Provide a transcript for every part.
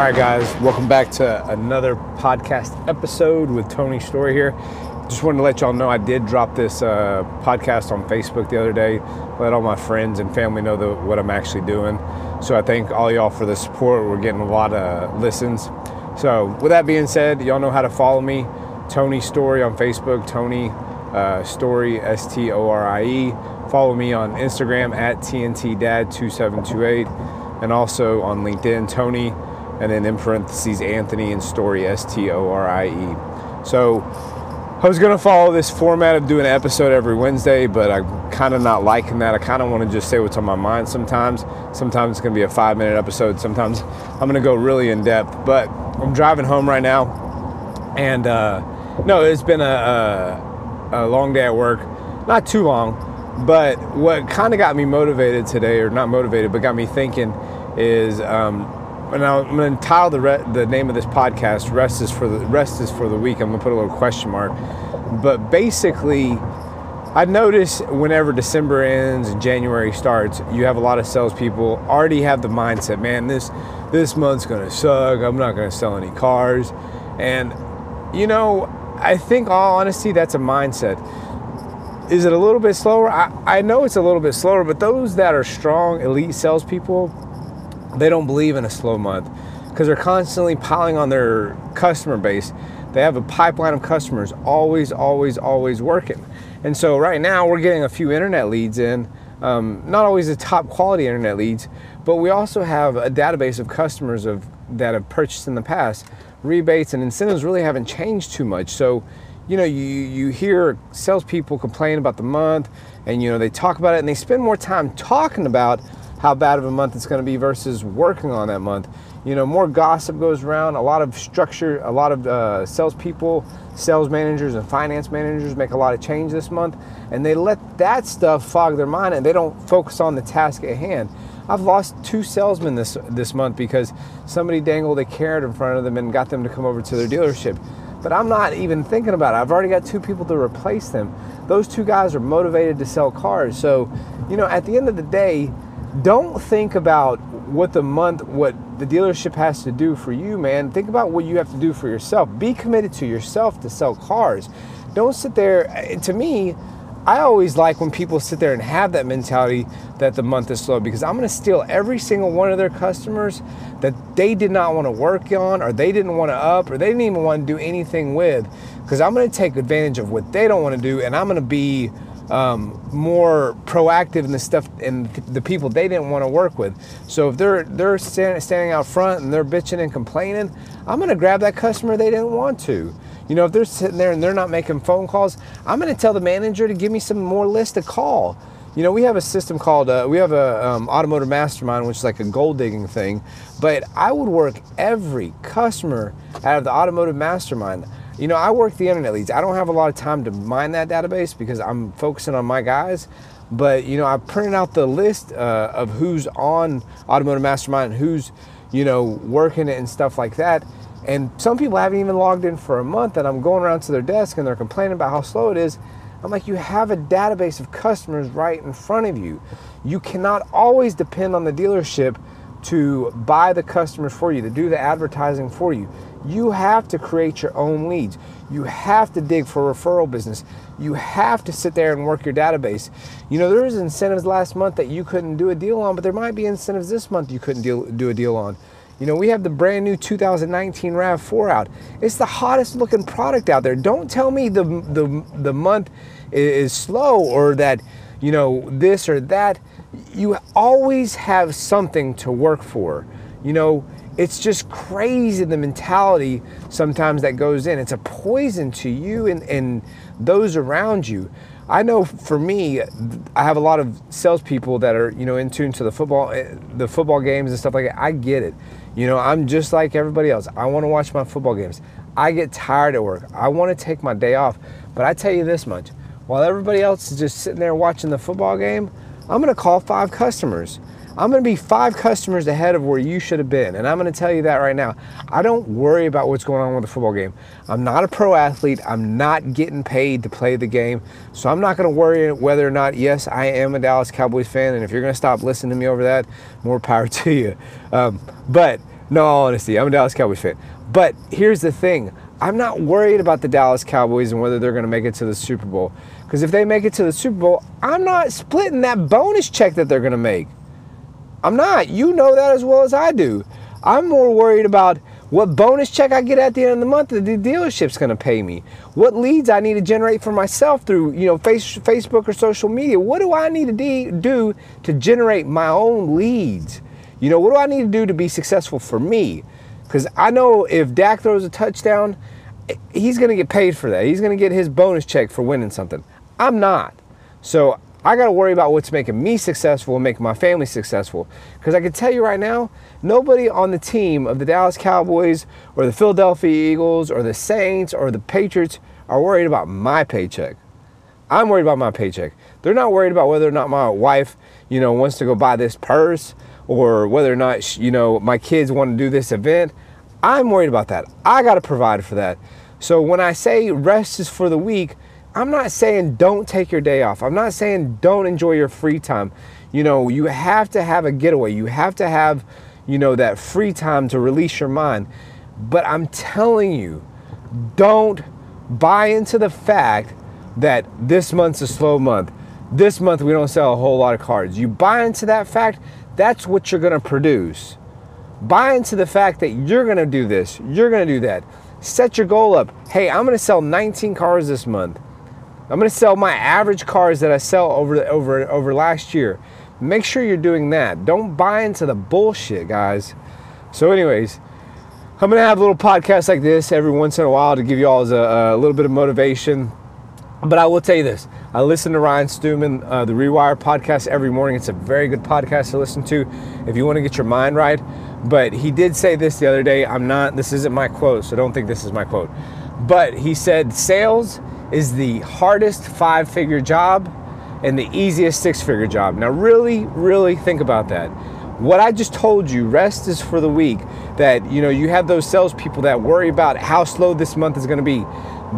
All right, guys, welcome back to another podcast episode with Tony Storie here. Just wanted to let y'all know I did drop this uh, podcast on Facebook the other day, let all my friends and family know the, what I'm actually doing. So I thank all y'all for the support. We're getting a lot of listens. So, with that being said, y'all know how to follow me Tony Storie on Facebook, Tony uh, Storie, S T O R I E. Follow me on Instagram at TNT Dad 2728 and also on LinkedIn, Tony and then in parentheses Anthony and Storie S T O R I E. So I was gonna follow this format of doing an episode every Wednesday, but I'm kind of not liking that. I kind of want to just say what's on my mind sometimes. Sometimes it's gonna be a five minute episode. Sometimes I'm gonna go really in depth. But I'm driving home right now, and uh, no, it's been a, a, a long day at work. Not too long, but what kind of got me motivated today, or not motivated, but got me thinking, is um, and I'm going to title the re- the name of this podcast "Rest is for the Rest is for the Weak." I'm going to put a little question mark, but basically, I notice whenever December ends and January starts, you have a lot of salespeople already have the mindset, man, this this month's going to suck. I'm not going to sell any cars, and you know, I think all honesty, that's a mindset. Is it a little bit slower? I, I know it's a little bit slower, but those that are strong elite salespeople they don't believe in a slow month because they're constantly piling on their customer base. They have a pipeline of customers always, always, always working. And so right now we're getting a few internet leads in, um, not always the top quality internet leads, but we also have a database of customers of that have purchased in the past. Rebates and incentives really haven't changed too much. So, you know, you you hear salespeople complain about the month, and you know they talk about it, and they spend more time talking about how bad of a month it's going to be versus working on that month. You know, more gossip goes around, a lot of structure, a lot of uh, salespeople, sales managers, and finance managers make a lot of change this month, and they let that stuff fog their mind and they don't focus on the task at hand. I've lost two salesmen this this month because somebody dangled a carrot in front of them and got them to come over to their dealership. But I'm not even thinking about it. I've already got two people to replace them. Those two guys are motivated to sell cars. So, you know, at the end of the day, don't think about what the month what the dealership has to do for you man. Think about what you have to do for yourself. Be committed to yourself to sell cars. Don't sit there eh, to me i always like when people sit there and have that mentality that the month is slow because i'm going to steal every single one of their customers that they did not want to work on or they didn't want to up or they didn't even want to do anything with because i'm going to take advantage of what they don't want to do and i'm going to be um, more proactive in the stuff and the people they didn't want to work with. So if they're they're stand, standing out front and they're bitching and complaining, I'm going to grab that customer they didn't want to. You know, if they're sitting there and they're not making phone calls, I'm going to tell the manager to give me some more list to call. You know, we have a system called uh, we have a um, automotive mastermind, which is like a gold digging thing. But I would work every customer out of the automotive mastermind. You know, I work the internet leads. I don't have a lot of time to mine that database because I'm focusing on my guys. But you know, I printed out the list uh, of who's on Automotive Mastermind, who's you know working it and stuff like that. And some people haven't even logged in for a month, and I'm going around to their desk and they're complaining about how slow it is. I'm like, you have a database of customers right in front of you. You cannot always depend on the dealership to buy the customers for you, to do the advertising for you. You have to create your own leads. You have to dig for referral business. You have to sit there and work your database. You know, there was incentives last month that you couldn't do a deal on, but there might be incentives this month you couldn't deal, do a deal on. You know, we have the brand new 2019 RAV4 out. It's the hottest looking product out there. Don't tell me the, the, the month is slow or that, you know, this or that. You always have something to work for. You know, it's just crazy the mentality sometimes that goes in. It's a poison to you and, and those around you. I know for me, I have a lot of salespeople that are you know in tune to the football, eh, the football games and stuff like that. I get it. You know, I'm just like everybody else. I want to watch my football games. I get tired at work. I want to take my day off. But I tell you this much: while everybody else is just sitting there watching the football game, I'm going to call five customers. I'm going to be five customers ahead of where you should have been. And I'm going to tell you that right now. I don't worry about what's going on with the football game. I'm not a pro athlete. I'm not getting paid to play the game. So I'm not going to worry whether or not, yes, I am a Dallas Cowboys fan. And if you're going to stop listening to me over that, more power to you. Um, but No, honesty, I'm a Dallas Cowboys fan. But here's the thing I'm not worried about the Dallas Cowboys and whether they're going to make it to the Super Bowl. Because if they make it to the Super Bowl, I'm not splitting that bonus check that they're going to make. I'm not. You know that as well as I do. I'm more worried about what bonus check I get at the end of the month that the dealership's going to pay me. What leads I need to generate for myself through, you know, face, Facebook or social media. What do I need to de- do to generate my own leads? You know, what do I need to do to be successful for me? Because I know if Dak throws a touchdown, he's going to get paid for that. He's going to get his bonus check for winning something. I'm not. So I got to worry about what's making me successful and making my family successful. Because I can tell you right now, nobody on the team of the Dallas Cowboys or the Philadelphia Eagles or the Saints or the Patriots are worried about my paycheck. I'm worried about my paycheck. They're not worried about whether or not my wife, you know, wants to go buy this purse or whether or not, you know, my kids want to do this event. I'm worried about that. I got to provide for that. So when I say rest is for the weak, I'm not saying don't take your day off. I'm not saying don't enjoy your free time. You know, you have to have a getaway. You have to have, you know, that free time to release your mind. But I'm telling you, don't buy into the fact that this month's a slow month. This month we don't sell a whole lot of cards. You buy into that fact, that's what you're going to produce. Buy into the fact that you're going to do this, you're going to do that. Set your goal up. Hey, I'm going to sell 19 cars this month. I'm going to sell my average cars that I sell over over over last year. Make sure you're doing that. Don't buy into the bullshit, guys. So, anyways, I'm going to have little podcasts like this every once in a while to give you all a, a little bit of motivation. But I will tell you this: I listen to Ryan Stewman, uh, the Rewire podcast every morning. It's a very good podcast to listen to if you want to get your mind right. But he did say this the other day. I'm not. This isn't my quote, so don't think this is my quote. But he said, "Sales." Is the hardest five figure job and the easiest six figure job. Now, really, really think about that. What I just told you, rest is for the weak. That you know, you have those salespeople that worry about how slow this month is going to be.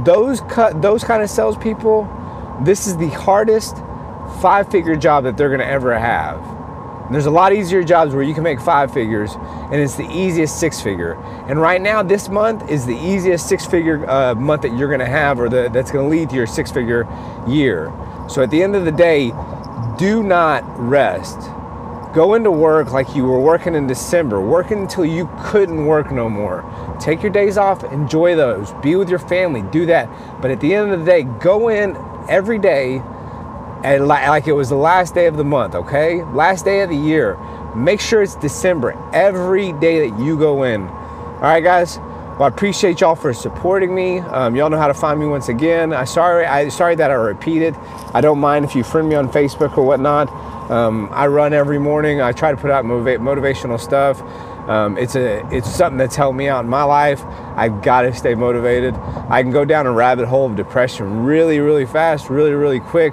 Those cut, those kind of salespeople. This is the hardest five figure job that they're going to ever have. There's a lot easier jobs where you can make five figures, and it's the easiest six figure. And right now, this month is the easiest six figure uh, month that you're gonna have, or the, that's gonna lead to your six figure year. So at the end of the day, do not rest. Go into work like you were working in December, working until you couldn't work no more. Take your days off, enjoy those, be with your family, do that. But at the end of the day, go in every day and like it was the last day of the month, okay? Last day of the year. Make sure it's December every day that you go in. All right, guys. Well, I appreciate y'all for supporting me. Um, y'all know how to find me once again. I sorry, I sorry that I repeated. I don't mind if you friend me on Facebook or whatnot. Um, I run every morning. I try to put out motiva- motivational stuff. Um, it's a it's something that's helped me out in my life. I've got to stay motivated. I can go down a rabbit hole of depression really, really fast, really, really quick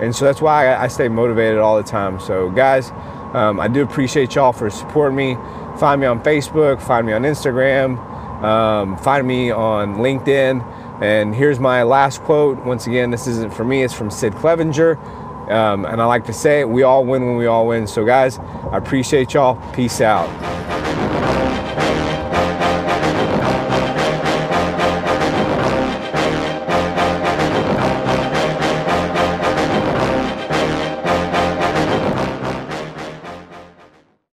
and so that's why I, stay motivated all the time. So, guys, um, I do appreciate y'all for supporting me. Find me on Facebook, find me on Instagram, um, find me on LinkedIn. And here's my last quote. Once again, this isn't for me, it's from Sid Clevenger. Um, and I like to say we all win when we all win. So, guys, I appreciate y'all. Peace out.